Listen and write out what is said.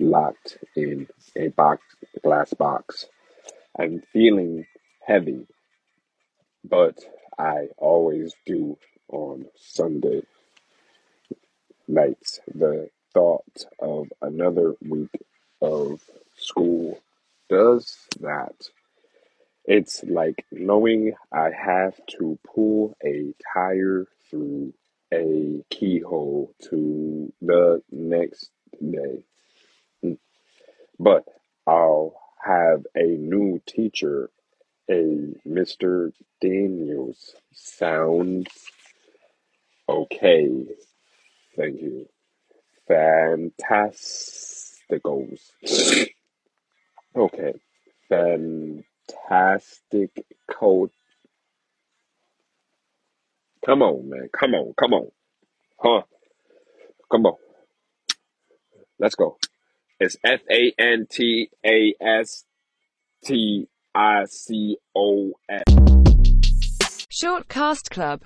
locked in a box, glass box. I'm feeling heavy, but I always do on Sunday nights. The thought of another week of school does that. It's like knowing I have to pull a tire through a keyhole to the next day. But I'll have a new teacher, a Mr. Daniels. Sounds okay. Thank you. Fantasticals. Okay. Fantastic coat. Come on, man. Come on. Come on. Huh? Come on. Let's go. It's F A N T A S T I C O S. Shortcast Club